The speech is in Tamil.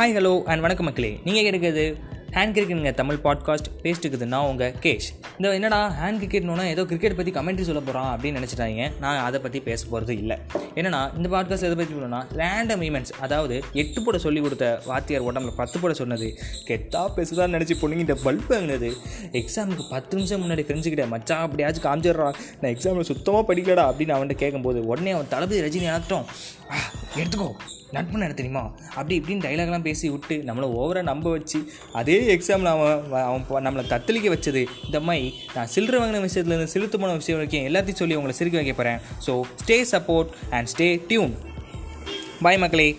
ஹாய் ஹலோ அண்ட் வணக்கம் மக்களே. நீங்கள் கிடைக்கிறது ஹேண்ட் கிரிக்கெட்டுங்க தமிழ் பாட்காஸ்ட் பேசிட்டுக்குது நான் உங்கள் கேஷ். இந்த என்னடா ஹேண்ட் கிரிக்கெட்னா ஏதோ கிரிக்கெட் பற்றி கமெண்ட்ரி சொல்ல போகிறான் அப்படின்னு நினச்சிட்டாங்க. நான் அதை பற்றி பேச போகிறது இல்லை. என்னன்னா இந்த பாட்காஸ்ட் எதை பற்றி சொல்லணும்னா ரேண்டம் ஈவெண்ட்ஸ் அதாவது எட்டு போட சொல்லி கொடுத்த வாத்தியார் உடம்புல பத்து போட சொன்னது. கெட்டா பேசுதான்னு நினச்சி பொண்ணுங்கிட்ட பல்ப் வாங்கினது. எக்ஸாமுக்கு பத்து நிமிஷம் முன்னாடி ஃப்ரெண்ட்ஸுக்கிட்ட மச்சா அப்படியாச்சும் காமிச்சிடுறா. நான் எக்ஸாமில் சுத்தமாக படிக்கலடா. அப்படின்னு அவன்கிட்ட கேட்கும்போது உடனே அவன் தளபதி ரஜினி ஆகட்டும் எடுத்துக்கோ. நட்பு நட அப்படி இப்படின்னு டைலாக்லாம் பேசி விட்டு நம்மளை ஓவராக நம்ப வச்சு அதே எக்ஸாமில் அவன் அவன் நம்மளை தத்தளிக்க வச்சது இந்த மாதிரி நான் சில்லற வாங்கின விஷயத்துலேருந்து செலுத்து போன விஷயம் வரைக்கும் எல்லாத்தையும் சொல்லி உங்களை சிரிக்க வைக்க போகிறேன் so stay support and stay tuned bye மக்களே.